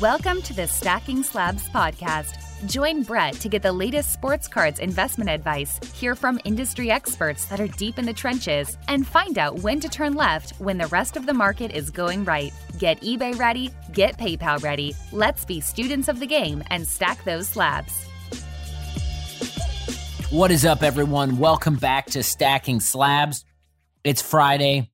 Welcome to the Stacking Slabs podcast. Join Brett to get the latest sports cards investment advice, hear from industry experts that are deep in the trenches, and find out when to turn left when the rest of the market is going right. Get eBay ready, get PayPal ready. Let's be students of the game and stack those slabs. What is up, everyone? Welcome back to Stacking Slabs. It's Friday.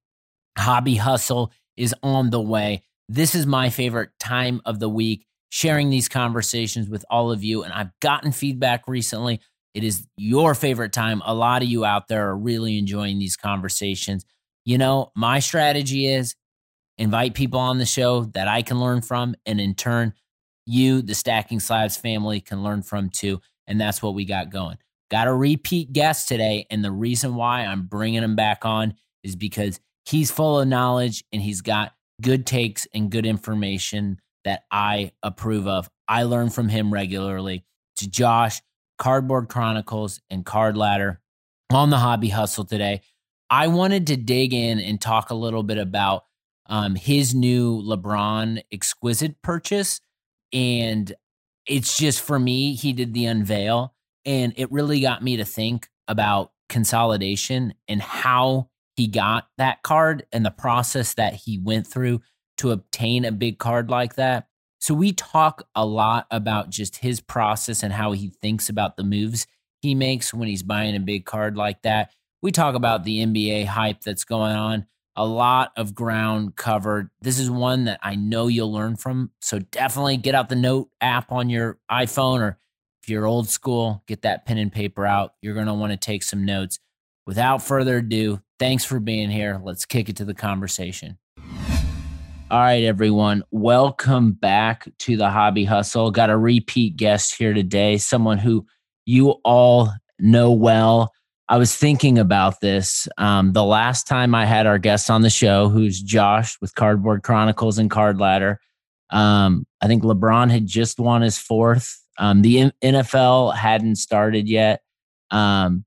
Hobby Hustle is on the way. This is my favorite time of the week, sharing these conversations with all of you. And I've gotten feedback recently. It is your favorite time. A lot of you out there are really enjoying these conversations. You know, my strategy is invite people on the show that I can learn from. And in turn, you, the Stacking Slabs family, can learn from too. And that's what we got going. Got a repeat guest today. And the reason why I'm bringing him back on is because he's full of knowledge and he's got good takes and good information that I approve of. I learn from him regularly. To Josh, Cardboard Chronicles, and Card Ladder on the Hobby Hustle today. I wanted to dig in and talk a little bit about um, his new LeBron exquisite purchase. And it's just for me, he did the unveil, and it really got me to think about consolidation and how he got that card and the process that he went through to obtain a big card like that. So we talk a lot about just his process and how he thinks about the moves he makes when he's buying a big card like that. We talk about the NBA hype that's going on, a lot of ground covered. This is one that I know you'll learn from. So definitely get out the note app on your iPhone or if you're old school, get that pen and paper out. You're going to want to take some notes. Without further ado, Thanks for being here. Let's kick it to the conversation. All right, everyone. Welcome back to the Hobby Hustle. Got a repeat guest here today, someone who you all know well. I was thinking about this um, the last time I had our guest on the show, who's Josh with Cardboard Chronicles and Card Ladder. Um, I think LeBron had just won his fourth. Um, the NFL hadn't started yet. Um,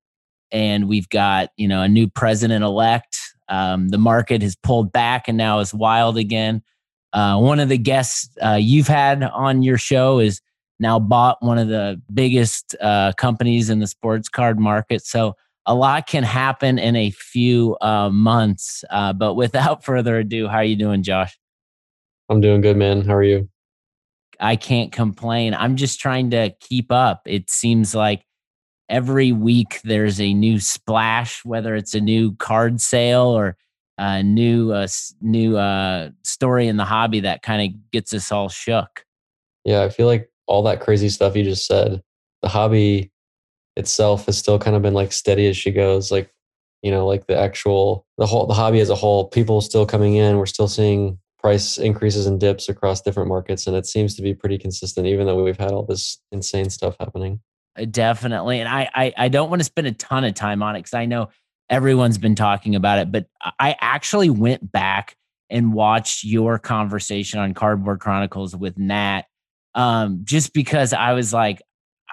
and we've got you know a new president elect. Um, the market has pulled back and now is wild again. Uh, one of the guests uh, you've had on your show is now bought one of the biggest uh, companies in the sports card market. So a lot can happen in a few uh, months. Uh, but without further ado, how are you doing, Josh? I'm doing good, man. How are you? I can't complain. I'm just trying to keep up. It seems like every week there's a new splash, whether it's a new card sale or a new uh, new uh, story in the hobby that kind of gets us all shook. Yeah, I feel like all that crazy stuff you just said, the hobby itself has still kind of been like steady as she goes. Like, you know, like the actual the whole the hobby as a whole, people still coming in. We're still seeing price increases and dips across different markets, and it seems to be pretty consistent, even though we've had all this insane stuff happening. Uh, definitely. And I, I, I don't want to spend a ton of time on it because I know everyone's been talking about it, but I actually went back and watched your conversation on Cardboard Chronicles with Nat, um, just because I was like,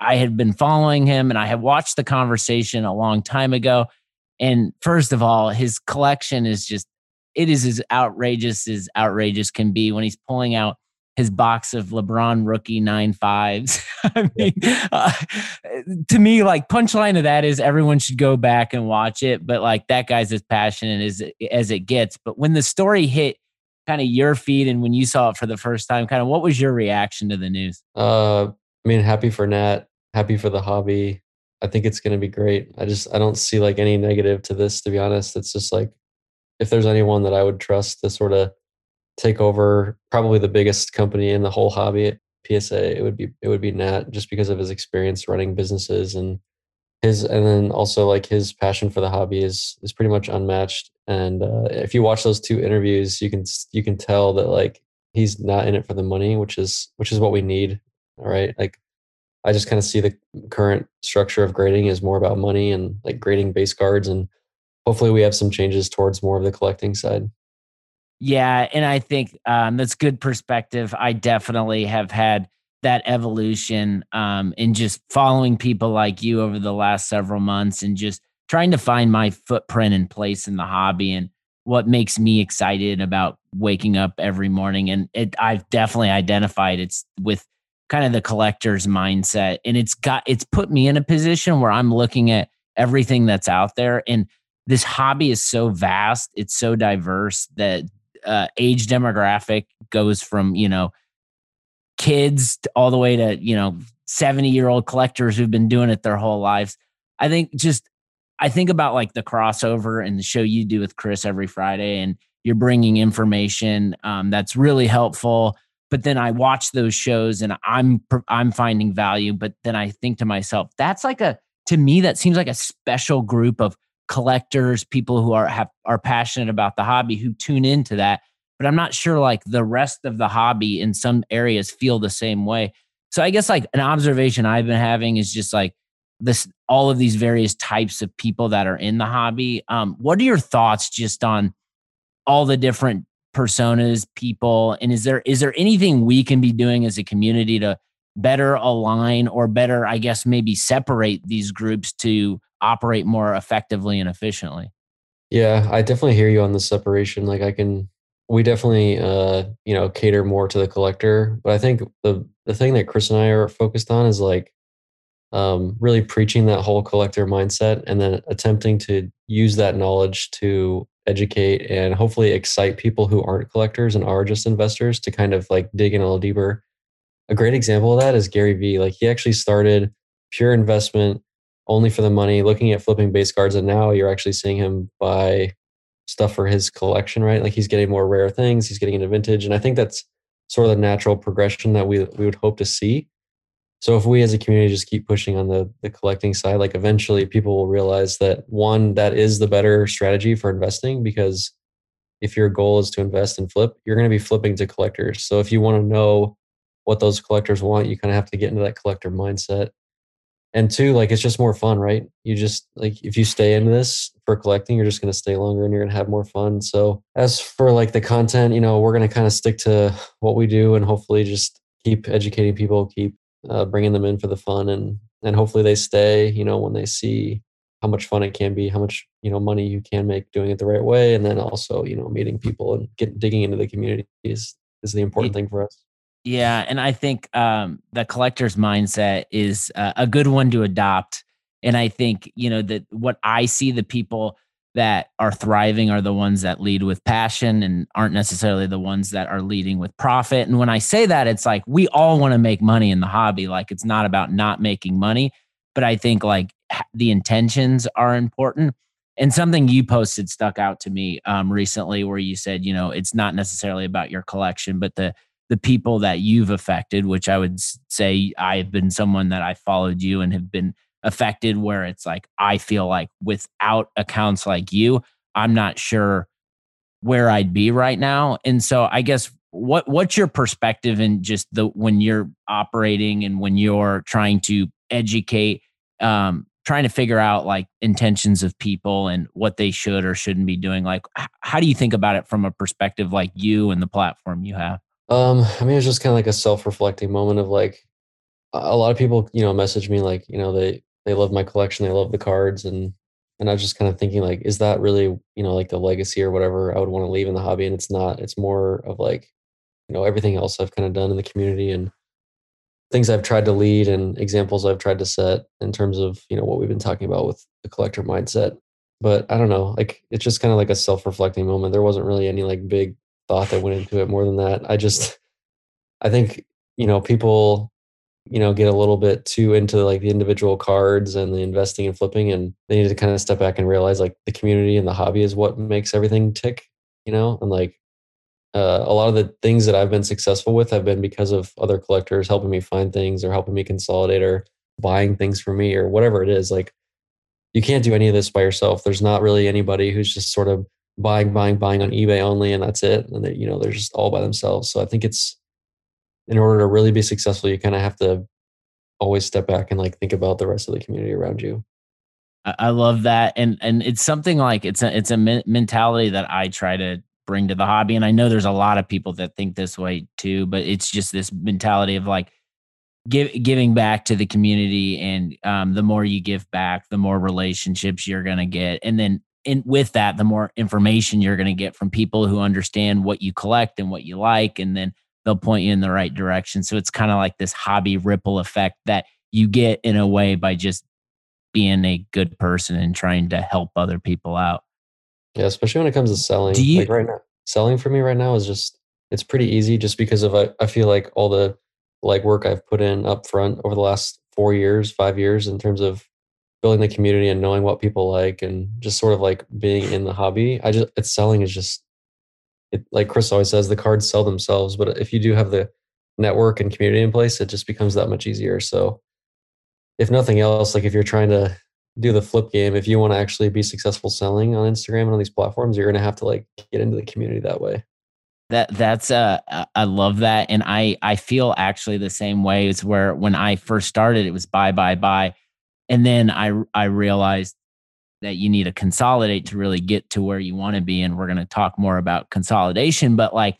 I had been following him and I had watched the conversation a long time ago. And first of all, his collection is just, it is as outrageous as outrageous can be when he's pulling out his box of LeBron rookie nine fives. I mean, uh, to me, like punchline of that is everyone should go back and watch it. But like that guy's as passionate as as it gets. But when the story hit kind of your feed and when you saw it for the first time, kind of what was your reaction to the news? Uh, I mean, happy for Nat, happy for the hobby. I think it's going to be great. I just I don't see like any negative to this. To be honest, it's just like if there's anyone that I would trust to sort of take over probably the biggest company in the whole hobby at PSA, it would be it would be Nat just because of his experience running businesses and his and then also like his passion for the hobby is is pretty much unmatched. And uh, if you watch those two interviews, you can you can tell that like he's not in it for the money, which is which is what we need. All right, like I just kind of see the current structure of grading is more about money and like grading base cards and hopefully we have some changes towards more of the collecting side. Yeah, and I think um, that's good perspective. I definitely have had that evolution um, in just following people like you over the last several months and just trying to find my footprint and place in the hobby. And what makes me excited about waking up every morning and it I've definitely identified it's with kind of the collector's mindset and it's got it's put me in a position where I'm looking at everything that's out there and this hobby is so vast it's so diverse that uh, age demographic goes from you know kids all the way to you know 70 year old collectors who've been doing it their whole lives. I think just i think about like the crossover and the show you do with chris every friday and you're bringing information um, that's really helpful but then i watch those shows and i'm i'm finding value but then i think to myself that's like a to me that seems like a special group of collectors people who are have are passionate about the hobby who tune into that. But i'm not sure like the rest of the hobby in some areas feel the same way. So i guess like an observation i've been having is just like this all of these various types of people that are in the hobby. Um what are your thoughts just on all the different personas people and is there is there anything we can be doing as a community to better align or better i guess maybe separate these groups to operate more effectively and efficiently. Yeah i definitely hear you on the separation like i can we definitely uh you know cater more to the collector but i think the the thing that chris and i are focused on is like um really preaching that whole collector mindset and then attempting to use that knowledge to educate and hopefully excite people who aren't collectors and are just investors to kind of like dig in a little deeper. A great example of that is gary vee like he actually started pure investment only for the money looking at flipping base cards and now you're actually seeing him buy stuff for his collection, right? Like he's getting more rare things, he's getting into vintage. And I think that's sort of the natural progression that we we would hope to see. So if we as a community just keep pushing on the the collecting side, like eventually people will realize that one, that is the better strategy for investing because if your goal is to invest and flip, you're going to be flipping to collectors. So if you want to know what those collectors want, you kind of have to get into that collector mindset and two like it's just more fun right? You just like if you stay in this for collecting you're just going to stay longer and you're going to have more fun. So as for like the content you know we're going to kind of stick to what we do and hopefully just keep educating people keep uh, bringing them in for the fun and and hopefully they stay you know when they see how much fun it can be how much you know money you can make doing it the right way. And then also you know meeting people and get digging into the community is is the important thing for us yeah, and I think um, the collector's mindset is uh, a good one to adopt. And I think you know that what I see the people that are thriving are the ones that lead with passion and aren't necessarily the ones that are leading with profit. And when I say that, it's like we all want to make money in the hobby. Like it's not about not making money, but I think like the intentions are important. And something you posted stuck out to me um, recently, where you said, you know, it's not necessarily about your collection, but the the people that you've affected, which I would say I've been someone that I followed you and have been affected where it's like I feel like without accounts like you, I'm not sure where I'd be right now. And so I guess what what's your perspective in just the when you're operating and when you're trying to educate um trying to figure out like intentions of people and what they should or shouldn't be doing like how do you think about it from a perspective like you and the platform you have um, I mean, it's just kind of like a self-reflecting moment of like a lot of people, you know, message me like, you know, they they love my collection, they love the cards, and and I was just kind of thinking like, is that really, you know, like the legacy or whatever I would want to leave in the hobby? And it's not. It's more of like, you know, everything else I've kind of done in the community and things I've tried to lead and examples I've tried to set in terms of you know what we've been talking about with the collector mindset. But I don't know, like it's just kind of like a self-reflecting moment. There wasn't really any like big thought that went into it more than that. I just, I think, you know, people, you know, get a little bit too into like the individual cards and the investing and flipping, and they need to kind of step back and realize like the community and the hobby is what makes everything tick, you know, and like uh, a lot of the things that I've been successful with have been because of other collectors helping me find things or helping me consolidate or buying things for me or whatever it is. Like, you can't do any of this by yourself. There's not really anybody who's just sort of buying, buying, buying on eBay only, and that's it. And they, you know, they're just all by themselves. So I think it's in order to really be successful, you kind of have to always step back and like think about the rest of the community around you. I love that, and and it's something like it's a it's a mentality that I try to bring to the hobby, and I know there's a lot of people that think this way too, but it's just this mentality of like give, giving back to the community, and um, the more you give back, the more relationships you're gonna get, and then in with that, the more information you're going to get from people who understand what you collect and what you like, and then they'll point you in the right direction. So it's kind of like this hobby ripple effect that you get in a way by just being a good person and trying to help other people out. Yeah, especially when it comes to selling. Do you, like right now, selling for me right now is just it's pretty easy just because of I, I feel like all the like work I've put in up front over the last four years, five years in terms of building the community and knowing what people like and just sort of like being in the hobby. I just it's selling is just it, like Chris always says, the cards sell themselves. But if you do have the network and community in place, it just becomes that much easier. So if nothing else, like if you're trying to do the flip game, if you want to actually be successful selling on Instagram and on these platforms, you're going to have to like get into the community that way. That that's uh I love that and I I feel actually the same way as where when I first started it was buy buy buy and then I I realized that you need to consolidate to really get to where you want to be and we're going to talk more about consolidation but like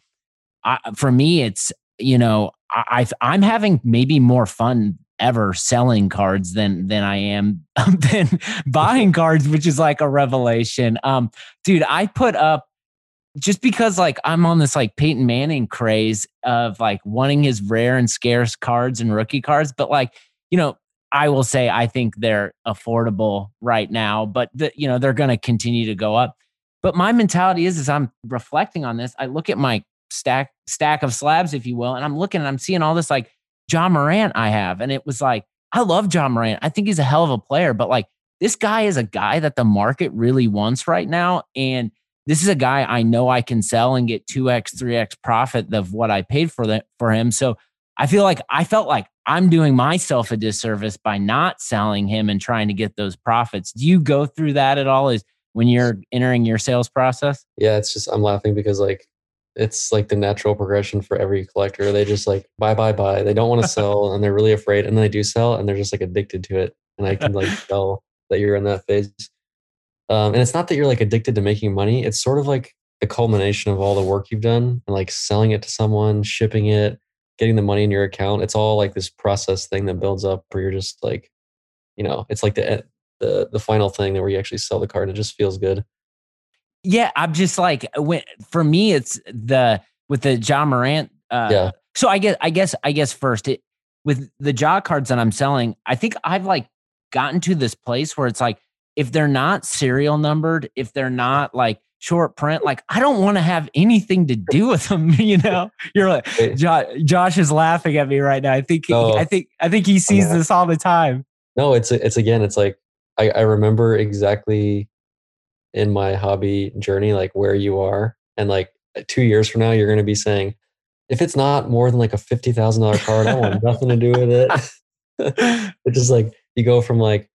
I, for me it's you know I I'm having maybe more fun ever selling cards than than I am than buying cards which is like a revelation. Um dude I put up just because like I'm on this like Peyton Manning craze of like wanting his rare and scarce cards and rookie cards, but like, you know, I will say I think they're affordable right now, but the, you know, they're going to continue to go up. But my mentality is as I'm reflecting on this, I look at my stack stack of slabs, if you will, and I'm looking and I'm seeing all this like Ja Morant I have. And it was like, I love Ja Morant. I think he's a hell of a player, but like this guy is a guy that the market really wants right now. And this is a guy I know I can sell and get 2x, 3x profit of what I paid for that for him. So I feel like I felt like I'm doing myself a disservice by not selling him and trying to get those profits. Do you go through that at all? Is when you're entering your sales process? Yeah, it's just I'm laughing because like it's like the natural progression for every collector. They just like buy, buy, buy. They don't want to sell and they're really afraid. And then they do sell and they're just like addicted to it. And I can like tell that you're in that phase. Um, and it's not that you're like addicted to making money. It's sort of like the culmination of all the work you've done and like selling it to someone, shipping it, getting the money in your account. It's all like this process thing that builds up where you're just like, you know, it's like the the the final thing that where you actually sell the card. It just feels good. Yeah, I'm just like when for me it's the with the Ja Morant. Uh, yeah. So I guess I guess I guess first it with the Ja cards that I'm selling, I think I've like gotten to this place where it's like if they're not serial numbered, if they're not like short print, like I don't want to have anything to do with them. You know, you're like Josh, Josh is laughing at me right now. I think no, oh. I think I think he sees this all the time. No, it's it's again, it's like I, I remember exactly in my hobby journey, like where you are, and like two years from now, you're going to be saying, if it's not more than like a fifty thousand dollar card, I want nothing to do with it. it's just like you go from like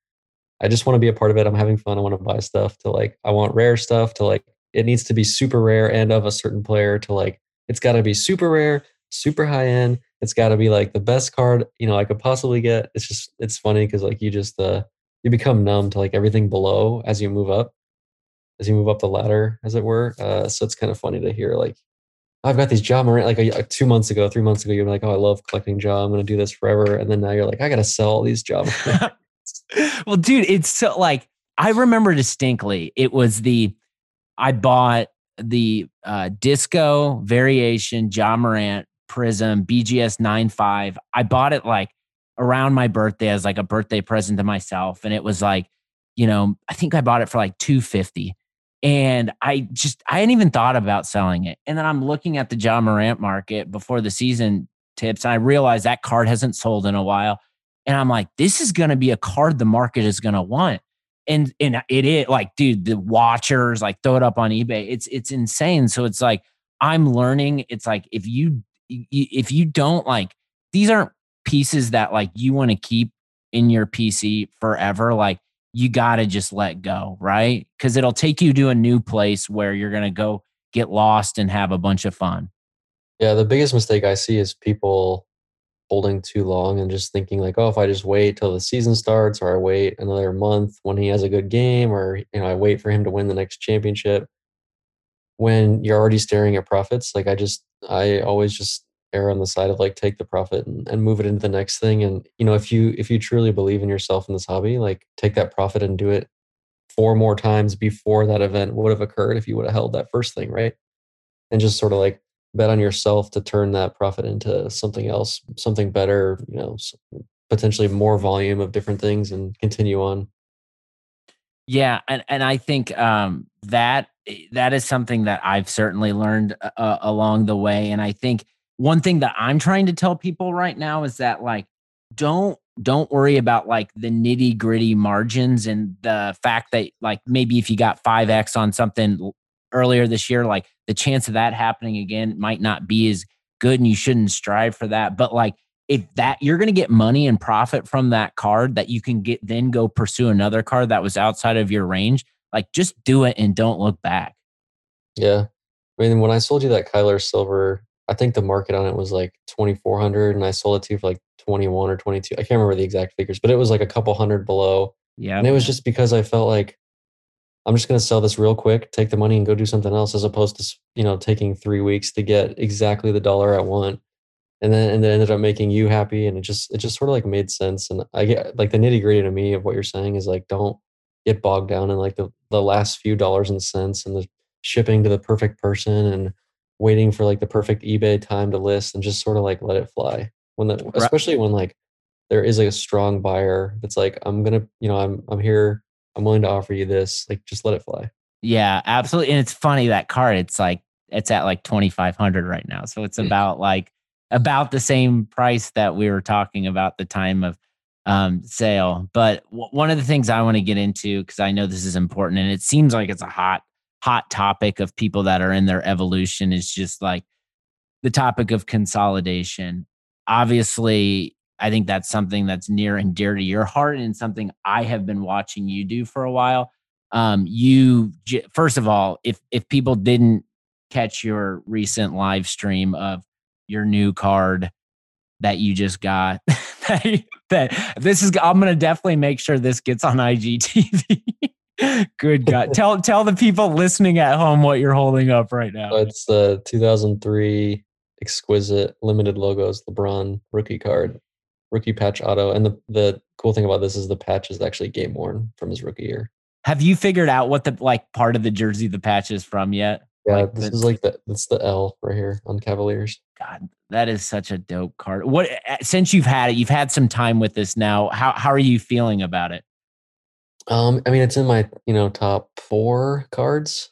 I just want to be a part of it. I'm having fun. I want to buy stuff to like, I want rare stuff to like, it needs to be super rare and of a certain player to like, it's got to be super rare, super high end. It's got to be like the best card, you know, I could possibly get. It's just, it's funny because like you just, uh, you become numb to like everything below as you move up, as you move up the ladder, as it were. Uh, so it's kind of funny to hear like, I've got these Ja Morant, like a, two months ago, three months ago, you're like, oh, I love collecting Ja. I'm going to do this forever. And then now you're like, I got to sell all these Ja well, dude, it's so like I remember distinctly. It was the I bought the uh, disco variation Ja Morant Prizm BGS 95. I bought it like around my birthday as like a birthday present to myself, and it was like, you know, I think I bought it for like 250. And I just I hadn't even thought about selling it. And then I'm looking at the Ja Morant market before the season tips, and I realized that card hasn't sold in a while. And I'm like, this is to be a card the market is to want. And, and it is like, dude, the watchers like throw it up on eBay. It's, it's insane. So it's like, I'm learning. It's like, if you, if you don't like, these aren't pieces that like you want to keep in your PC forever. Like you got to just let go. Right. Cause it'll take you to a new place where you're going to go get lost and have a bunch of fun. Yeah. The biggest mistake I see is people holding too long and just thinking like, oh, if I just wait till the season starts or I wait another month when he has a good game or you know, I wait for him to win the next championship when you're already staring at profits, like I just I always just err on the side of like take the profit and, and move it into the next thing. And you know, if you if you truly believe in yourself in this hobby, like take that profit and do it four more times before that event would have occurred if you would have held that first thing, right? And just sort of like bet on yourself to turn that profit into something else, something better, you know, potentially more volume of different things and continue on. Yeah, and and I think um, that eh, that is something that I've certainly learned uh, uh, along the way, and I think one thing that I'm trying to tell people right now is that like don't don't worry about like the nitty gritty margins and the fact that like maybe if you got 5x on something earlier this year like the chance of that happening again might not be as good and you shouldn't strive for that but like if that you're going to get money and profit from that card that you can get then go pursue another card that was outside of your range like just do it and don't look back. Yeah. I mean when i sold you that kyler silver i think the market on it was like 2400 and i sold it to you for like 21 or 22 i can't remember the exact figures but it was like a couple hundred below. Yeah and it was just because i felt like i'm just going to sell this real quick take the money and go do something else as opposed to you know taking three weeks to get exactly the dollar i want. And then and then ended up making you happy and it just it just sort of like made sense. And i get like the nitty gritty to me of what you're saying is like don't get bogged down in like the, the last few dollars and cents and the shipping to the perfect person and waiting for like the perfect ebay time to list and just sort of like let it fly. When the especially when like there is like a strong buyer that's like i'm gonna you know i'm i'm here i'm willing to offer you this like just let it fly yeah absolutely and it's funny that card it's like it's at like 2500 right now so it's about like about the same price that we were talking about the time of um, sale. But w- one of the things I want to get into because I know this is important, and it seems like it's a hot hot topic of people that are in their evolution is just like the topic of consolidation. Obviously, I think that's something that's near and dear to your heart and something I have been watching you do for a while. Um, you first of all, if if people didn't catch your recent live stream of your new card that you just got. that, this is I'm gonna definitely make sure this gets on IGTV. Good God. tell tell the people listening at home what you're holding up right now. It's the 2003 exquisite limited logos LeBron rookie card, rookie patch auto. And the, the cool thing about this is the patch is actually game worn from his rookie year. Have you figured out what the like part of the jersey the patch is from yet? Yeah, like this the, is like the that's the L right here on Cavaliers. God, that is such a dope card. What since you've had it, you've had some time with this now. How how are you feeling about it? Um, I mean, it's in my you know top four cards,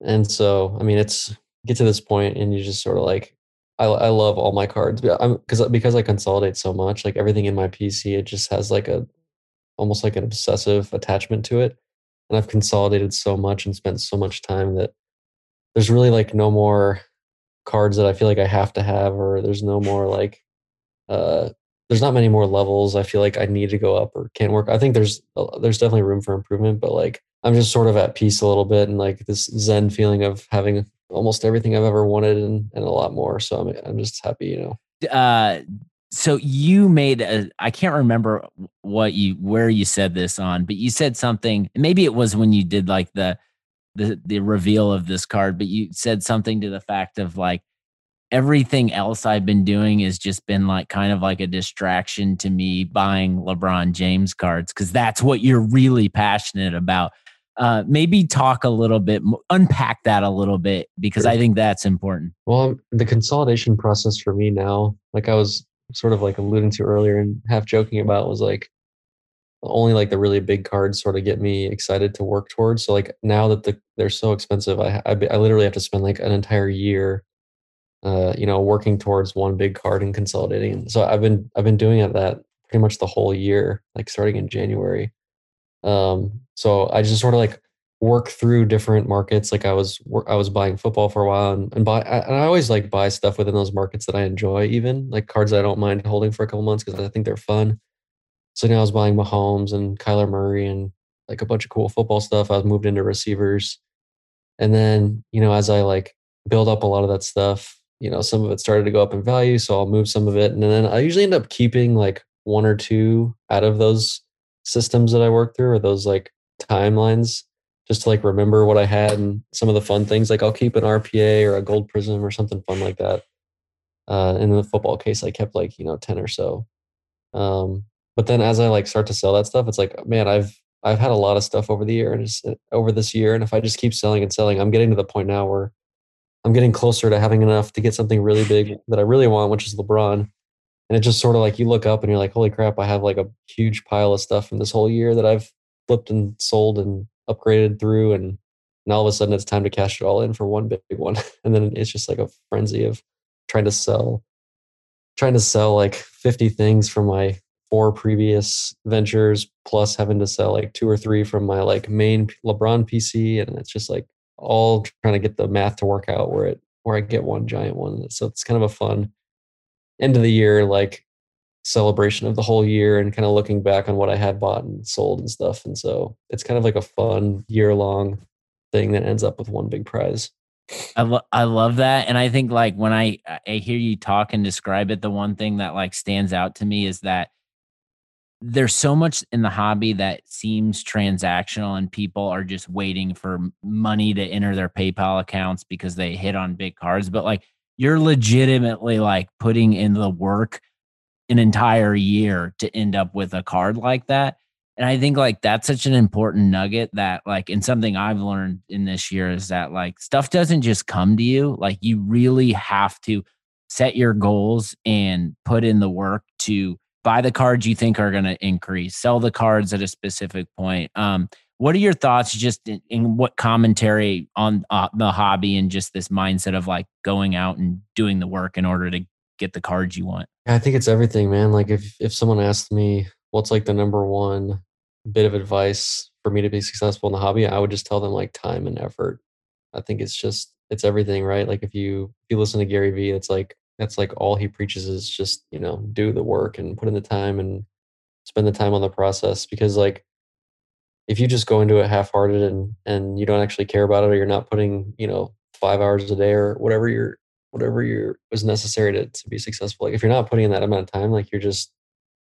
and so I mean, it's get to this point, and you just sort of like, I I love all my cards, because because I consolidate so much, like everything in my PC, it just has like a almost like an obsessive attachment to it, and I've consolidated so much and spent so much time that there's really like no more cards that I feel like I have to have, or there's no more like, uh, there's not many more levels I feel like I need to go up or can't work. I think there's uh, there's definitely room for improvement, but like I'm just sort of at peace a little bit and like this zen feeling of having almost everything I've ever wanted and, and a lot more. So I'm I'm just happy, you know. Uh, so you made a I can't remember what you where you said this on, but you said something. Maybe it was when you did like the the the reveal of this card, but you said something to the fact of like everything else I've been doing has just been like kind of like a distraction to me buying LeBron James cards because that's what you're really passionate about. Uh, maybe talk a little bit, unpack that a little bit because sure. I think that's important. Well, the consolidation process for me now, like I was sort of like alluding to earlier and half joking about, was like only like the really big cards sort of get me excited to work towards. So like now that the they're so expensive, I I, I literally have to spend like an entire year, uh, you know, working towards one big card and consolidating. So I've been I've been doing it that pretty much the whole year, like starting in January. Um, so I just sort of like work through different markets. Like I was I was buying football for a while and, and buy and I always like buy stuff within those markets that I enjoy, even like cards I don't mind holding for a couple months because I think they're fun. So now I was buying Mahomes and Kyler Murray and like a bunch of cool football stuff. I was moved into receivers. And then, you know, as I like build up a lot of that stuff, you know, some of it started to go up in value. So I'll move some of it. And then I usually end up keeping like one or two out of those systems that I work through or those like timelines just to like remember what I had and some of the fun things. Like I'll keep an RPA or a gold Prizm or something fun like that. Uh, in the football case, I kept like, you know, 10 or so. Um, but then as I like start to sell that stuff, it's like, man, I've I've had a lot of stuff over the year and just uh, over this year. And if I just keep selling and selling, I'm getting to the point now where I'm getting closer to having enough to get something really big that I really want, which is LeBron. And it just sort of like you look up and you're like, holy crap, I have like a huge pile of stuff from this whole year that I've flipped and sold and upgraded through. And now all of a sudden it's time to cash it all in for one big one. And then it's just like a frenzy of trying to sell, trying to sell like 50 things from my four previous ventures, plus having to sell like two or three from my like main LeBron PC. And it's just like all trying to get the math to work out where it where I get one giant one. So it's kind of a fun end of the year like celebration of the whole year and kind of looking back on what I had bought and sold and stuff. And so it's kind of like a fun year long thing that ends up with one big prize. I, lo- I love that. And I think like when I, I hear you talk and describe it, the one thing that like stands out to me is that there's so much in the hobby that seems transactional and people are just waiting for money to enter their PayPal accounts because they hit on big cards. But like you're legitimately like putting in the work an entire year to end up with a card like that. And I think like that's such an important nugget that like and something I've learned in this year is that like stuff doesn't just come to you. Like you really have to set your goals and put in the work to buy the cards you think are going to increase, sell the cards at a specific point. Um, what are your thoughts just in, in what commentary on uh, the hobby and just this mindset of like going out and doing the work in order to get the cards you want? I think it's everything, man. Like if if someone asked me what's like the number one bit of advice for me to be successful in the hobby, I would just tell them like time and effort. I think it's just it's everything, right? Like if you if you listen to Gary Vee, it's like that's like all he preaches is just, you know, do the work and put in the time and spend the time on the process because like if you just go into it half-hearted and and you don't actually care about it or you're not putting you know five hours a day or whatever you're whatever you're is necessary to, to be successful like if you're not putting in that amount of time like you're just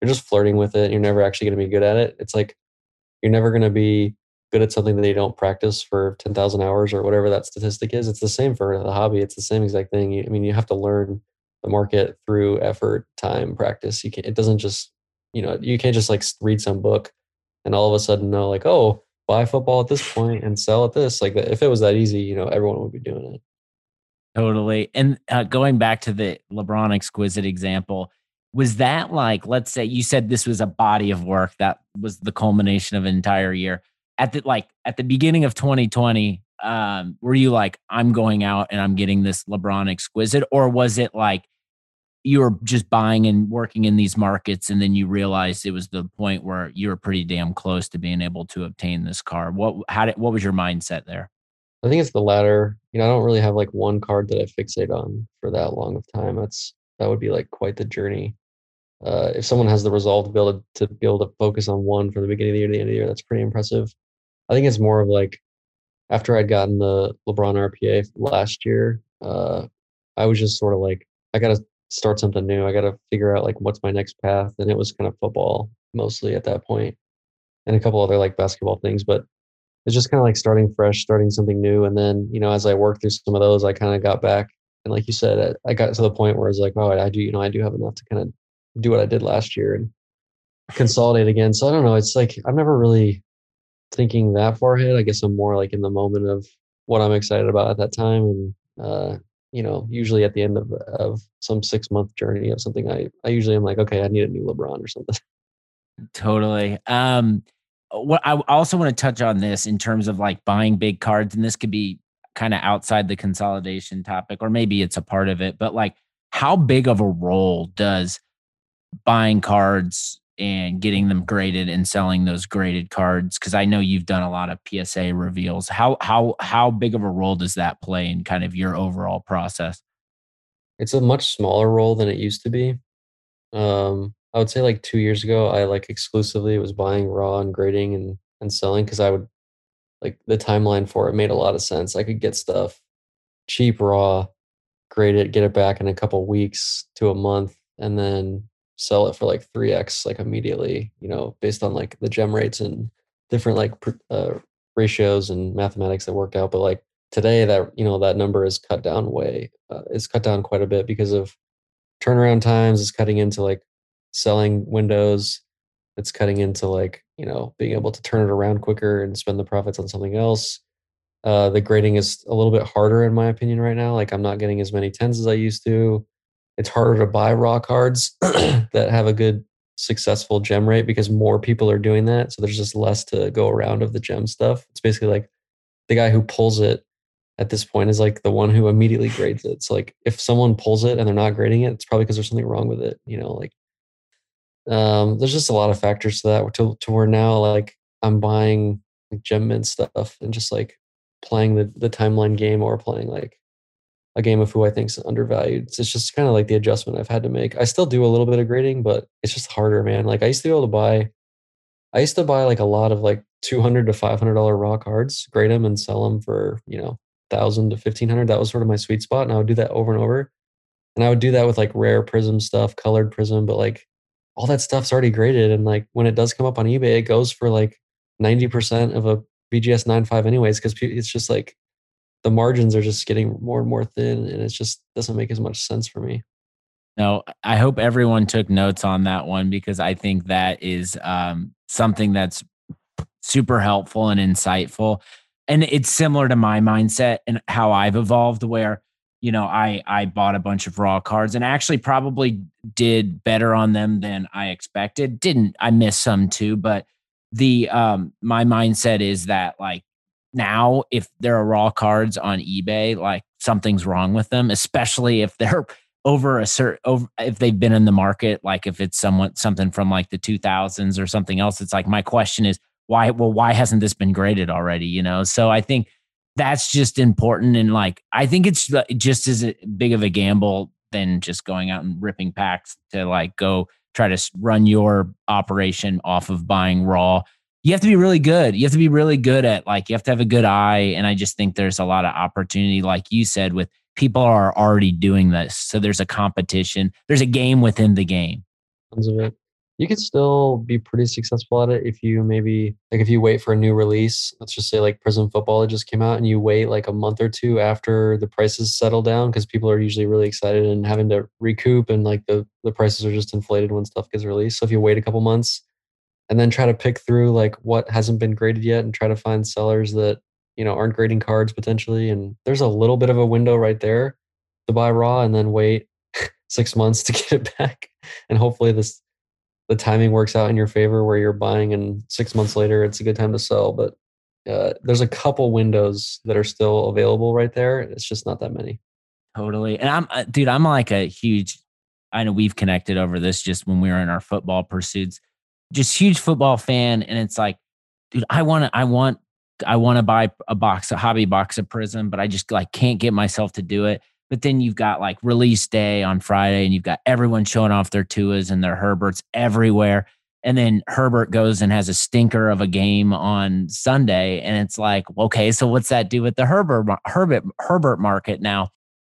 you're just flirting with it you're never actually going to be good at it it's like you're never going to be good at something that you don't practice for 10,000 hours or whatever that statistic is it's the same for the hobby it's the same exact thing you, i mean you have to learn the market through effort time practice you can't it doesn't just you know you can't just like read some book and all of a sudden know like oh buy football at this point and sell at this. Like if it was that easy you know everyone would be doing it. Totally and uh, going back to the lebron exquisite example was that like let's say you said this was a body of work that was the culmination of an entire year. At the like at the beginning of 2020 um were you like i'm going out and i'm getting this lebron exquisite or was it like you were just buying and working in these markets and then you realized it was the point where you were pretty damn close to being able to obtain this car. What how did what was your mindset there? I think it's the latter. You know i don't really have like one card that i fixate on for that long of time. That's that would be like quite the journey. Uh, if someone has the resolve to be able to, to be able to focus on one from the beginning of the year to the end of the year that's pretty impressive. I think it's more of like after i'd gotten the lebron rpa last year uh, i was just sort of like i gotta start something new. I got to figure out like what's my next path. And it was kind of football mostly at that point and a couple other like basketball things, but it's just kind of like starting fresh, starting something new. And then, you know, as I worked through some of those, I kind of got back. And like you said, I got to the point where I was like, oh, I do, you know, I do have enough to kind of do what I did last year and consolidate again. So I don't know. It's like, I'm never really thinking that far ahead. I guess I'm more like in the moment of what I'm excited about at that time. And, uh, you know, usually at the end of of some six month journey of something, I I usually am like, okay, I need a new LeBron or something. Totally. Um, what I also want to touch on this in terms of like buying big cards, and this could be kind of outside the consolidation topic, or maybe it's a part of it, but like, how big of a role does buying cards and getting them graded and selling those graded cards because I know you've done a lot of PSA reveals. How how how big of a role does that play in kind of your overall process? It's a much smaller role than it used to be. Um, I would say like two years ago, I like exclusively was buying raw and grading and and selling because I would like the timeline for it made a lot of sense. I could get stuff cheap raw, grade it, get it back in a couple weeks to a month, and then sell it for like 3x like immediately you know based on like the gem rates and different like uh, ratios and mathematics that worked out. But like today that you know that number is cut down way uh, is cut down quite a bit because of turnaround times is cutting into like selling windows it's cutting into like you know being able to turn it around quicker and spend the profits on something else. Uh, the grading is a little bit harder in my opinion right now like i'm not getting as many tens as i used to it's harder to buy raw cards that have a good successful gem rate because more people are doing that. So there's just less to go around of the gem stuff. It's basically like the guy who pulls it at this point is like the one who immediately grades it. So like if someone pulls it and they're not grading it it's probably because there's something wrong with it you know like um, there's just a lot of factors to that to, to where now like I'm buying like gem mint stuff and just like playing the, the timeline game or playing like a game of who I think is undervalued. It's just kind of like the adjustment I've had to make. I still do a little bit of grading, but it's just harder, man. Like I used to be able to buy, I used to buy like a lot of like 200 to 500 dollar raw cards, grade them and sell them for, you know, thousand to 1500. That was sort of my sweet spot. And I would do that over and over. And I would do that with like rare Prizm stuff, colored Prizm, but like all that stuff's already graded. And like when it does come up on eBay, it goes for like 90% of a BGS 9.5 anyways, because it's just like the margins are just getting more and more thin and it just doesn't make as much sense for me. No, I hope everyone took notes on that one because I think that is um, something that's super helpful and insightful. And it's similar to my mindset and how I've evolved, where you know, I I bought a bunch of raw cards and actually probably did better on them than I expected. Didn't I missed some too, but the um my mindset is that like now if there are raw cards on eBay, like something's wrong with them, especially if they're over a certain over if they've been in the market, like if it's somewhat something from like the 2000s or something else. It's like my question is why well why hasn't this been graded already? You know, so I think that's just important. And like, I think it's just as big of a gamble than just going out and ripping packs to like go try to run your operation off of buying raw. You have to be really good. You have to be really good at like, you have to have a good eye. And I just think there's a lot of opportunity, like you said, with people are already doing this. So there's a competition, there's a game within the game. Tons of it you could still be pretty successful at it if you maybe like if you wait for a new release let's just say like Prizm football it just came out and you wait like a month or two after the prices settle down because people are usually really excited and having to recoup and like the the prices are just inflated when stuff gets released so if you wait a couple months and then try to pick through like what hasn't been graded yet and try to find sellers that you know aren't grading cards potentially and there's a little bit of a window right there to buy raw and then wait six months to get it back and hopefully this the timing works out in your favor where you're buying and six months later it's a good time to sell. But uh, there's a couple windows that are still available right there. It's just not that many. Totally. And I'm, uh, dude, I'm like a huge, I know we've connected over this just when we were in our football pursuits, just huge football fan. And it's like, dude, I want to, I want, I want to buy a box, a hobby box of Prizm, but I just like can't get myself to do it. But then you've got like release day on Friday, and you've got everyone showing off their Tuas and their Herberts everywhere. And then Herbert goes and has a stinker of a game on Sunday, and it's like, okay, so what's that do with the Herbert Herbert Herbert market now?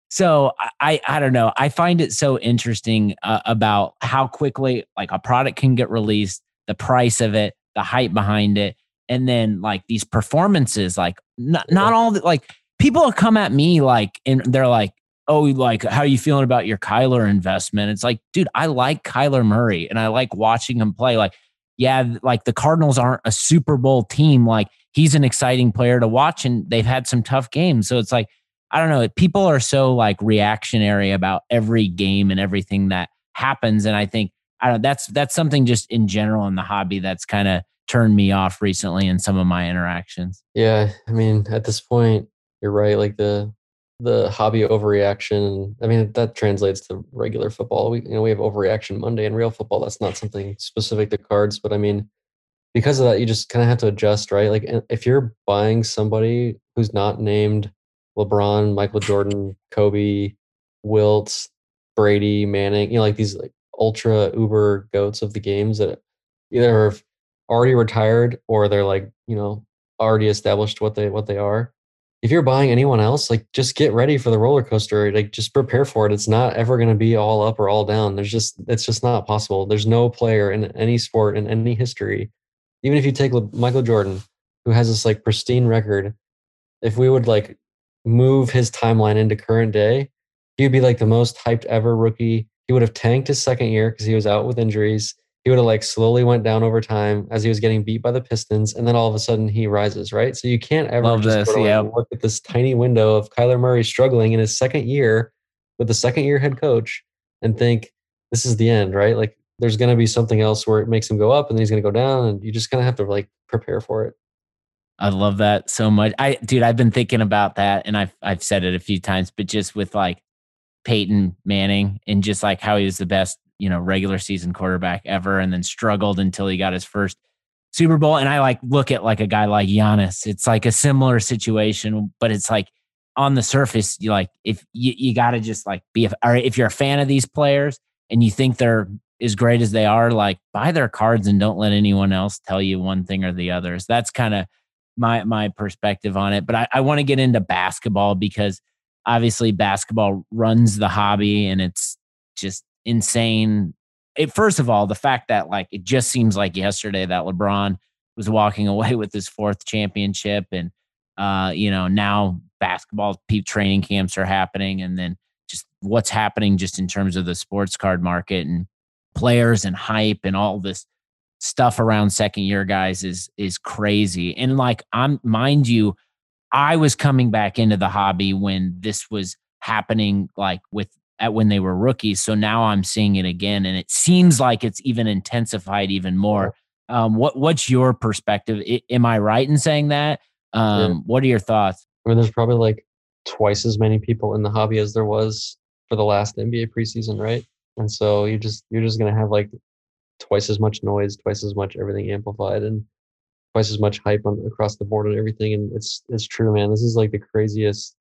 So I I don't know. I find it so interesting uh, about how quickly like a product can get released, the price of it, the hype behind it, and then like these performances. Like not not all the, like people come at me like and they're like, oh, like, how are you feeling about your Kyler investment? It's like, dude, I like Kyler Murray and I like watching him play. Like, yeah, like the Cardinals aren't a Super Bowl team. Like, he's an exciting player to watch and they've had some tough games. So it's like, I don't know. People are so like reactionary about every game and everything that happens. And I think, I don't that's that's something just in general in the hobby that's kind of turned me off recently in some of my interactions. Yeah. I mean, at this point, you're right. Like the the hobby overreaction. I mean, that translates to regular football. We you know we have overreaction Monday in real football. That's not something specific to cards, but I mean, because of that, you just kind of have to adjust, right? Like if you're buying somebody who's not named LeBron, Michael Jordan, Kobe, Wilt, Brady, Manning, you know, like these like ultra uber goats of the games that either have already retired or they're like, you know, already established what they what they are if you're buying anyone else, like just get ready for the roller coaster. Like just prepare for it. It's not ever going to be all up or all down. There's just it's just not possible. There's no player in any sport in any history, even if you take Michael Jordan, who has this like pristine record. If we would like move his timeline into current day, he would be like the most hyped ever rookie. He would have tanked his second year because he was out with injuries. he would have like slowly went down over time as he was getting beat by the Pistons, and then all of a sudden he rises, right? So you can't ever Love just this, yeah. look at this tiny window of Kyler Murray struggling in his second year with the second year head coach and think this is the end, right? Like there's going to be something else where it makes him go up and then he's going to go down, and you just kind of have to like prepare for it. I love that so much. I dude, I've been thinking about that and I've I've said it a few times, but just with like Peyton Manning and just like how he was the best, you know, regular season quarterback ever and then struggled until he got his first Super Bowl. And I like look at like a guy like Giannis. It's like a similar situation, but it's like on the surface, you like if you, you gotta just like be or if you're a fan of these players and you think they're as great as they are, like buy their cards and don't let anyone else tell you one thing or the others. That's kind of my my perspective on it. But I, I want to get into basketball because obviously basketball runs the hobby and it's just insane. It, first of all, the fact that like it just seems like yesterday that LeBron was walking away with his fourth championship, and uh, you know now basketball peep training camps are happening, and then just what's happening just in terms of the sports card market and players and hype and all this stuff around second year guys is is crazy. And like I'm mind you, I was coming back into the hobby when this was happening like with at when they were rookies. So now I'm seeing it again and it seems like it's even intensified even more. Um, what what's your perspective? I, am I right in saying that? Um, Yeah. what are your thoughts? I mean, there's probably like twice as many people in the hobby as there was for the last NBA preseason, right? And so you just you're just gonna have like twice as much noise, twice as much everything amplified, and twice as much hype on across the board and everything. And it's it's true, man. This is like the craziest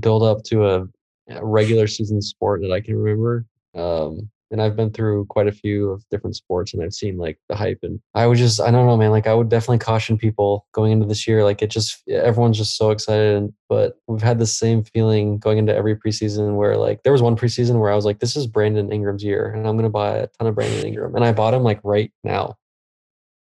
build up to a, a regular season sport that I can remember. Um, and I've been through quite a few of different sports, and I've seen like the hype. And I would just, I don't know, man. Like I would definitely caution people going into this year. Like it just, everyone's just so excited. And, but we've had the same feeling going into every preseason where like there was one preseason where I was like, this is Brandon Ingram's year, and I'm gonna buy a ton of Brandon Ingram, and I bought him like right now,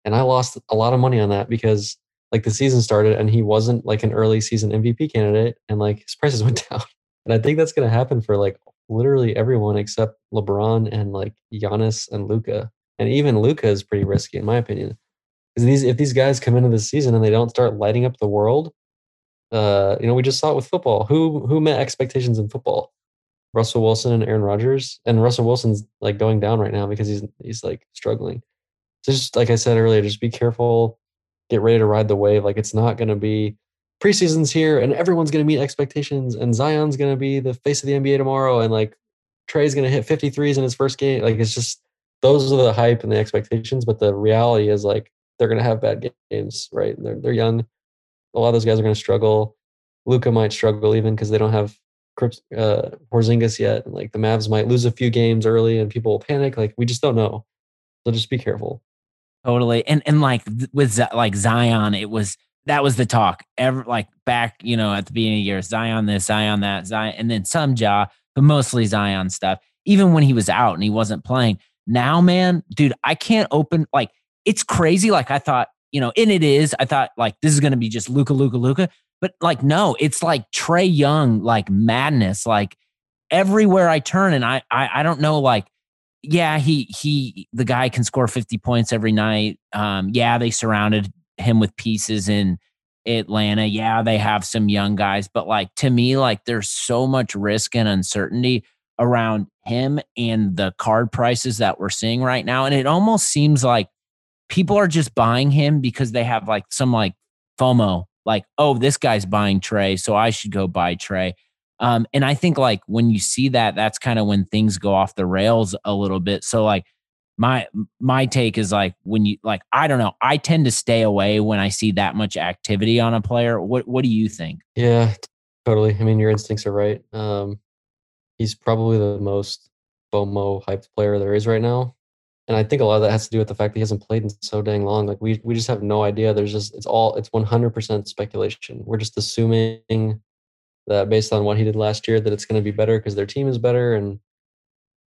and I lost a lot of money on that because like the season started and he wasn't like an early season MVP candidate, and like his prices went down. And I think that's gonna happen for like literally everyone except LeBron and like Giannis and Luka. And even Luka is pretty risky in my opinion. Because these if these guys come into the season and they don't start lighting up the world, uh, you know, we just saw it with football. Who who met expectations in football? Russell Wilson and Aaron Rodgers. And Russell Wilson's like going down right now because he's he's like struggling. So just like I said earlier, just be careful, get ready to ride the wave. Like it's not gonna be preseason's here and everyone's going to meet expectations and Zion's going to be the face of the NBA tomorrow and like Trae's going to hit 53s in his first game. Like it's just those are the hype and the expectations, but the reality is like they're going to have bad games, right? They're they're young. A lot of those guys are going to struggle. Luka might struggle even because they don't have uh, Porzingis yet. And like the Mavs might lose a few games early and people will panic. Like we just don't know. So just be careful. Totally. And and like with like Zion, it was that was the talk. Ever like back, you know, at the beginning of the year, Zion this, Zion that, Zion, and then some Ja, but mostly Zion stuff. Even when he was out and he wasn't playing. Now, man, dude, I can't open like it's crazy. Like I thought, you know, and it is. I thought like this is gonna be just Luka, Luka, Luka. But like, no, it's like Trae Young, like madness. Like everywhere I turn, and I I, I don't know, like yeah, he he the guy can score 50 points every night. Um, yeah, they surrounded him with pieces in Atlanta. Yeah, they have some young guys, but like to me, like there's so much risk and uncertainty around him and the card prices that we're seeing right now. And it almost seems like people are just buying him because they have like some like FOMO, like, oh, this guy's buying Trae, so I should go buy Trae. Um, and I think like when you see that, that's kind of when things go off the rails a little bit. So like my my take is like when you like I don't know, I tend to stay away when I see that much activity on a player. What what do you think? Yeah, totally. I mean, your instincts are right. Um, he's probably the most FOMO hyped player there is right now. And I think a lot of that has to do with the fact that he hasn't played in so dang long. Like we we just have no idea. There's just it's all it's 100% speculation. We're just assuming that based on what he did last year that it's going to be better because their team is better and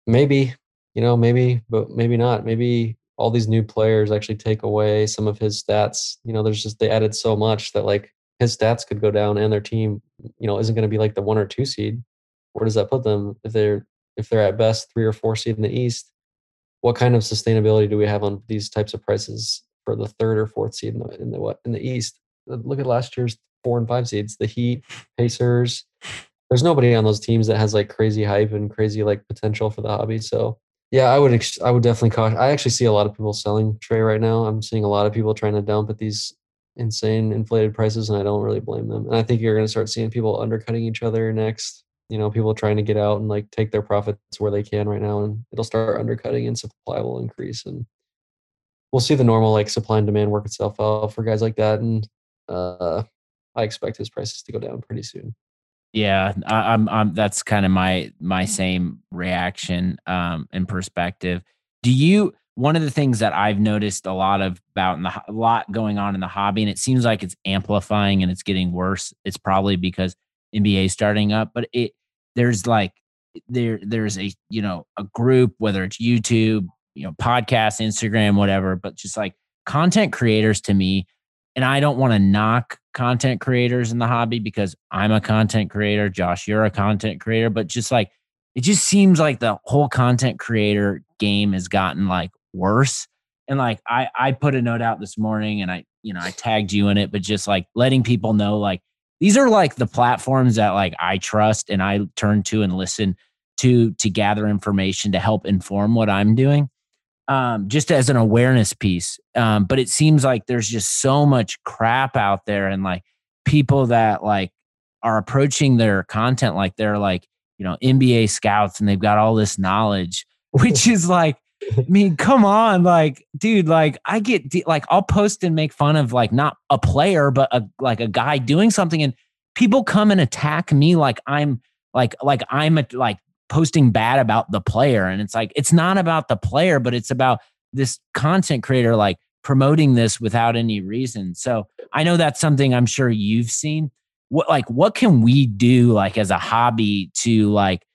maybe you know maybe but maybe not maybe all these new players actually take away some of his stats you know there's just they added so much that like his stats could go down and their team you know isn't going to be like the one or two seed where does that put them if they're if they're at best three or four seed in the east what kind of sustainability do we have on these types of prices for the third or fourth seed in the in the what in the East? Uh, look at last year's four and five seeds: the Heat, Pacers. There's nobody on those teams that has like crazy hype and crazy like potential for the hobby. So yeah, I would ex- I would definitely caution. I actually see a lot of people selling Trae right now. I'm seeing a lot of people trying to dump at these insane inflated prices, and I don't really blame them. And I think you're going to start seeing people undercutting each other next you know people trying to get out and like take their profits where they can right now and it'll start undercutting and supply will increase and we'll see the normal like supply and demand work itself out for guys like that and uh i expect his prices to go down pretty soon yeah I, i'm i'm that's kind of my my same reaction um and perspective do you one of the things that I've noticed a lot of about in the a lot going on in the hobby, and it seems like it's amplifying and it's getting worse. It's probably because NBA starting up, but it there's like there there's a you know a group whether it's YouTube, you know, podcast, Instagram, whatever, but just like content creators to me and I don't want to knock content creators in the hobby because I'm a content creator, Josh, you're a content creator, but just like it just seems like the whole content creator game has gotten like worse. And like I I put a note out this morning and I you know I tagged you in it, but just like letting people know like these are like the platforms that like I trust and I turn to and listen to to gather information to help inform what I'm doing. Um, just as an awareness piece. Um, but it seems like there's just so much crap out there and like people that like are approaching their content like they're like, you know, NBA scouts and they've got all this knowledge, which is like I mean, come on, like, dude, like, I get like, I'll post and make fun of like not a player, but a like a guy doing something, and people come and attack me like I'm like like I'm a, like posting bad about the player, and it's like it's not about the player, but it's about this content creator like promoting this without any reason. So I know that's something I'm sure you've seen. What like what can we do like as a hobby to like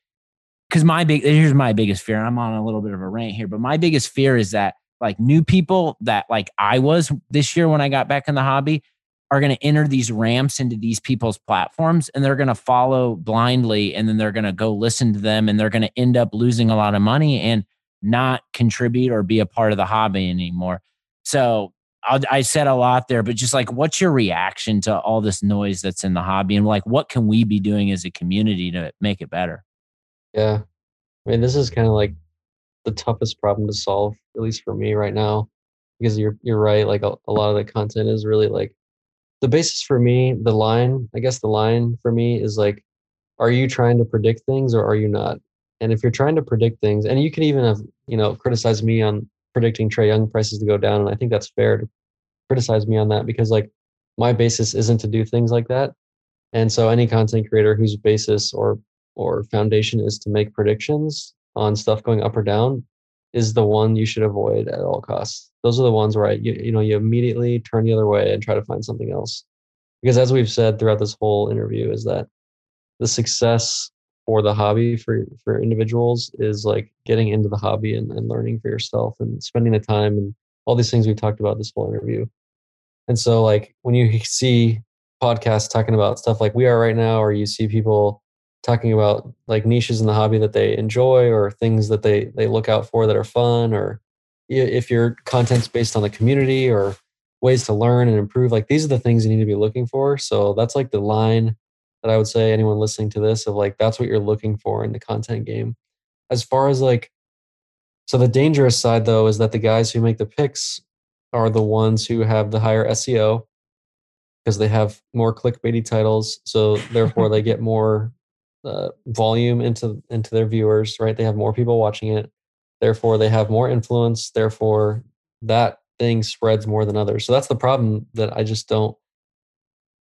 because my big here's my biggest fear. I'm on a little bit of a rant here, but my biggest fear is that like new people that like I was this year when I got back in the hobby are going to enter these ramps into these people's platforms and they're going to follow blindly and then they're going to go listen to them and they're going to end up losing a lot of money and not contribute or be a part of the hobby anymore. So I'll, i said a lot there, but just like, what's your reaction to all this noise that's in the hobby, and like, what can we be doing as a community to make it better? Yeah. I mean, this is kind of like the toughest problem to solve, at least for me right now, because you're you're right. Like a, a lot of the content is really like the basis for me. The line, I guess, the line for me is like, are you trying to predict things or are you not? And if you're trying to predict things, and you can even have you know criticize me on predicting Trae Young prices to go down, and I think that's fair to criticize me on that because like my basis isn't to do things like that. And so any content creator whose basis or or foundation is to make predictions on stuff going up or down is the one you should avoid at all costs. Those are the ones where I, you, you know you immediately turn the other way and try to find something else. Because as we've said throughout this whole interview, is that the success for the hobby for for individuals is like getting into the hobby and, and learning for yourself and spending the time and all these things we talked about this whole interview. And so like when you see podcasts talking about stuff like we are right now, or you see people talking about like niches in the hobby that they enjoy or things that they they look out for that are fun or if your content's based on the community or ways to learn and improve like these are the things you need to be looking for. So that's like the line that i would say anyone listening to this of like that's what you're looking for in the content game. As far as like so the dangerous side though is that the guys who make the picks are the ones who have the higher seo because they have more clickbaity titles. So therefore they get more uh, volume into into their viewers right? They have more people watching it. Therefore they have more influence. Therefore that thing spreads more than others. So that's the problem that i just don't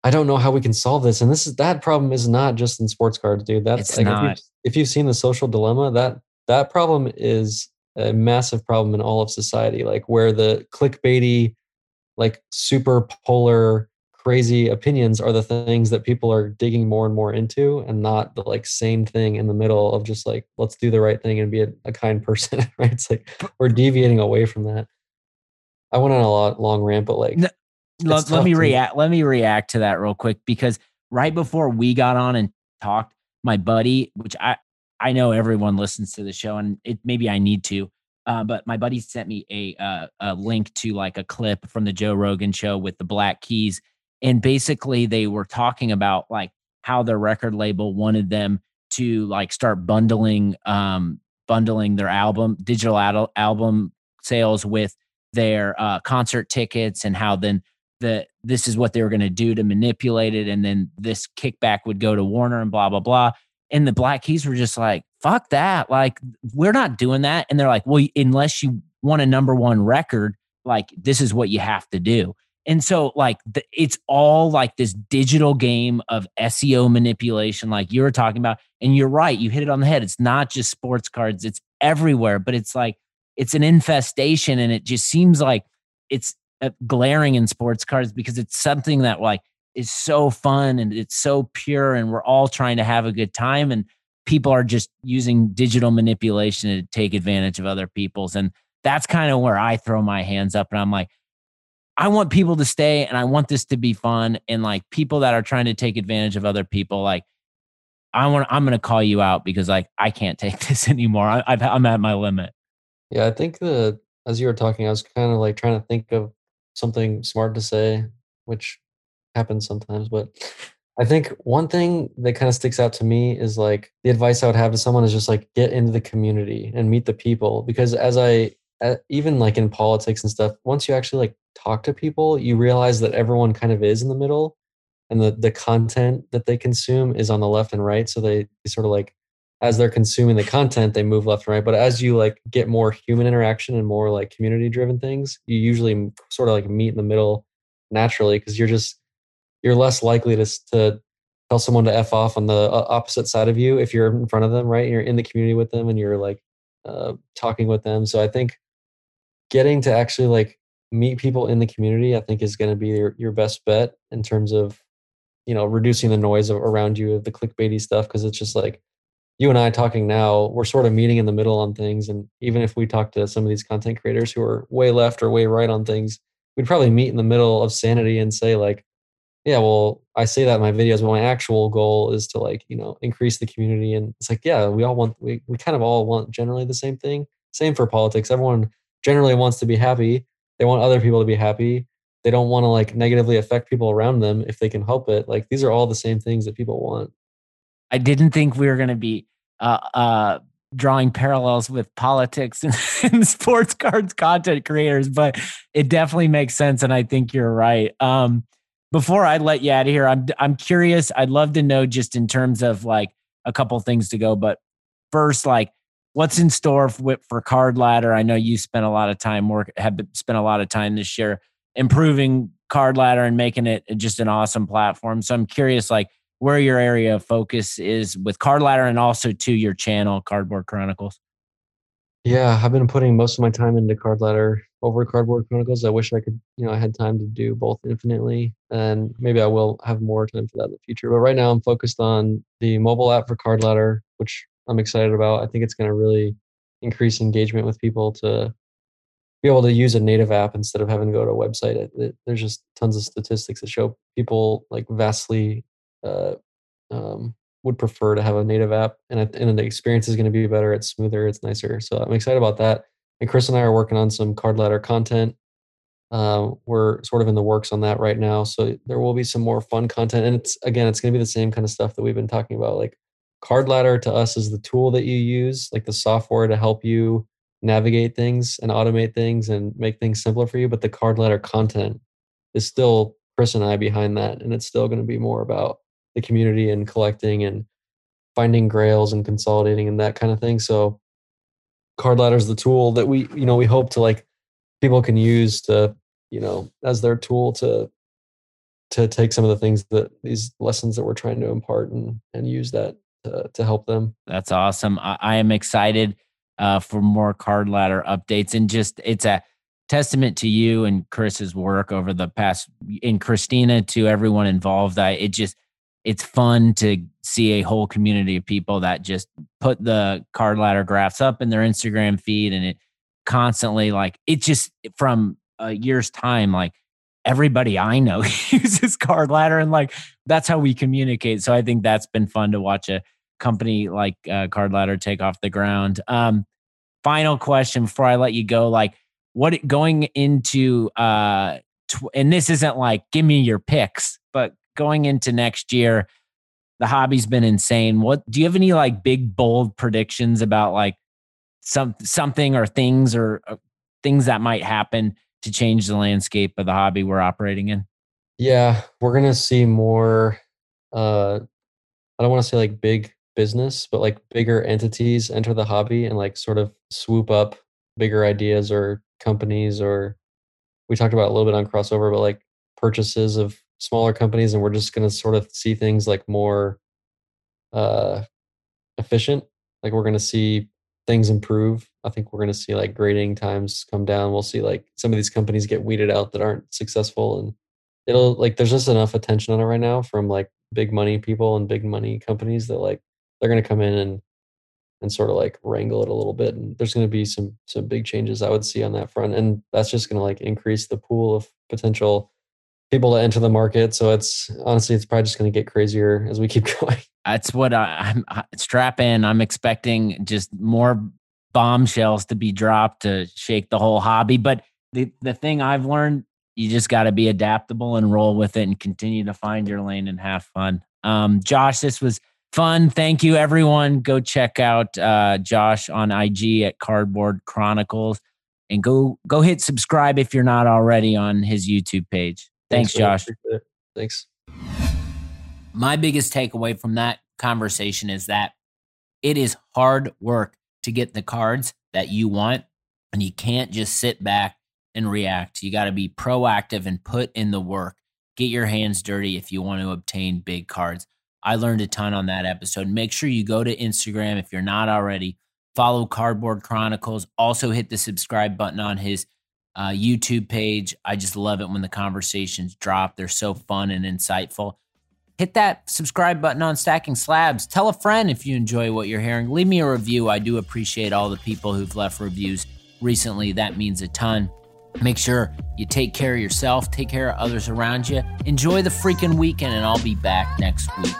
i don't know how we can solve this. And this is that problem is not just in sports cards dude. That's it's like. If, you've, if you've seen the social dilemma that that problem is a massive problem in all of society. Like where the clickbaity like super polar crazy opinions are the things that people are digging more and more into and not the like same thing in the middle of just like let's do the right thing and be a, a kind person right? It's like we're deviating away from that. I went on a lot long rant but like no, let, let me react let me react to that real quick because right before we got on and talked my buddy which i i know everyone listens to the show and it maybe i need to Uh, but my buddy sent me a uh, a link to like a clip from the Joe Rogan show with the Black Keys, and basically they were talking about like how their record label wanted them to like start bundling um bundling their album digital album sales with their uh, concert tickets and how then the this is what they were going to do to manipulate it and then this kickback would go to Warner and blah blah blah. And the Black Keys were just like fuck that. Like we're not doing that. And they're like well unless you want a number 1 record like this is what you have to do and so like the, it's all like this digital game of SEO manipulation like you were talking about. And you're right you hit it on the head. It's not just sports cards it's everywhere but it's like it's an infestation and it just seems like it's uh, glaring in sports cards because it's something that like is so fun and it's so pure and we're all trying to have a good time and people are just using digital manipulation to take advantage of other people's. And that's kind of where I throw my hands up and I'm like I want people to stay and I want this to be fun. And like people that are trying to take advantage of other people, like I want, I'm going to call you out because like I can't take this anymore. I, I've, I'm at my limit. Yeah, I think the as you were talking, I was kind of like trying to think of something smart to say, which happens sometimes. But I think one thing that kind of sticks out to me is like the advice I would have to someone is just like get into the community and meet the people because as I even like in politics and stuff, once you actually like talk to people, you realize that everyone kind of is in the middle and the, the content that they consume is on the left and right. So they, they sort of like, as they're consuming the content, they move left and right. But as you like get more human interaction and more like community driven things, you usually sort of like meet in the middle naturally because you're just, you're less likely to, to tell someone to F off on the opposite side of you if you're in front of them, right? You're in the community with them and you're like uh, talking with them. So I think getting to actually like meet people in the community, I think is going to be your, your best bet in terms of, you know, reducing the noise of, around you of the clickbaity stuff. Cause it's just like you and I talking now, we're sort of meeting in the middle on things. And even if we talk to some of these content creators who are way left or way right on things, we'd probably meet in the middle of sanity and say like, yeah, well, I say that in my videos, but my actual goal is to like, you know, increase the community. And it's like, yeah, we all want, we, we kind of all want generally the same thing. Same for politics. Everyone generally wants to be happy. They want other people to be happy. They don't want to like negatively affect people around them if they can help it. Like these are all the same things that people want. I didn't think we were going to be uh, uh, drawing parallels with politics and, and, sports cards content creators, but it definitely makes sense. And I think you're right. Um, before I let you out of here, I'm I'm curious. I'd love to know just in terms of like a couple things to go, but first, like what's in store for, for Card Ladder? I know you spent a lot of time work have spent a lot of time this year improving Card Ladder and making it uh, just an awesome platform. So I'm curious, like where your area of focus is with Card Ladder and also to your channel, Cardboard Chronicles. Yeah, I've been putting most of my time into Card Ladder over Cardboard Chronicles. I wish I could, you know, I had time to do both infinitely, and maybe I will have more time for that in the future. But right now, I'm focused on the mobile app for Card Ladder, which I'm excited about. I think it's going to really increase engagement with people to be able to use a native app instead of having to go to a website. It, it, there's just tons of statistics that show people like vastly uh, um, would prefer to have a native app, and and the experience is going to be better. It's smoother. It's nicer. So I'm excited about that. And Chris and I are working on some card ladder content. Uh, we're sort of in the works on that right now. So there will be some more fun content, and it's again, it's going to be the same kind of stuff that we've been talking about, like Card Ladder to us is the tool that you use, like the software to help you navigate things and automate things and make things simpler for you. But the Card Ladder content is still Chris and I behind that. And it's still going to be more about the community and collecting and finding grails and consolidating and that kind of thing. So Card Ladder is the tool that we, you know, we hope to like people can use to, you know, as their tool to to take some of the things that these lessons that we're trying to impart and and use that to, to help them. That's awesome. I, I am excited uh, for more card ladder updates and just it's a testament to you and Chris's work over the past and Christina to everyone involved. I it just it's fun to see a whole community of people that just put the card ladder graphs up in their Instagram feed and it constantly like it just from a year's time like everybody I know uses card ladder and like that's how we communicate. So I think that's been fun to watch a company like uh, card ladder take off the ground. Um, final question before I let you go. Like, what going into uh, tw- and this isn't like give me your picks, but going into next year, the hobby's been insane. What do you have any like big bold predictions about like some something or things or uh, things that might happen to change the landscape of the hobby we're operating in? Yeah, we're gonna see more. Uh, I don't want to say like big business, but like bigger entities enter the hobby and like sort of swoop up bigger ideas or companies or we talked about a little bit on crossover, but like purchases of smaller companies, and we're just going to sort of see things like more uh, efficient. Like we're going to see things improve. I think we're going to see like grading times come down. We'll see like some of these companies get weeded out that aren't successful, and it'll mm. like there's just enough attention on it right now from like big money people and big money companies that like they're going to come in and and sort of like wrangle it a little bit and there's going to be some some big changes i would see on that front and that's just going to like increase the pool of potential people to enter the market so it's honestly it's probably just going to get crazier as we keep going that's what I, i'm strap in i'm expecting just more bombshells to be dropped to shake the whole hobby but the the thing i've learned you just got to be adaptable and roll with it and continue to find your lane and have fun um josh this was fun. Thank you, everyone. Go check out uh, Josh on IG at Cardboard Chronicles, and go go hit subscribe if you're not already on his YouTube page. Thanks, Thanks Josh. Thanks. My biggest takeaway from that conversation is that it is hard work to get the cards that you want, and you can't just sit back and react. You got to be proactive and put in the work. Get your hands dirty if you want to obtain big cards. I learned a ton on that episode. Make sure you go to Instagram if you're not already. Follow Cardboard Chronicles. Also, hit the subscribe button on his uh, YouTube page. I just love it when the conversations drop. They're so fun and insightful. Hit that subscribe button on Stacking Slabs. Tell a friend if you enjoy what you're hearing. Leave me a review. I do appreciate all the people who've left reviews recently. That means a ton. Make sure you take care of yourself, take care of others around you. Enjoy the freaking weekend, and I'll be back next week.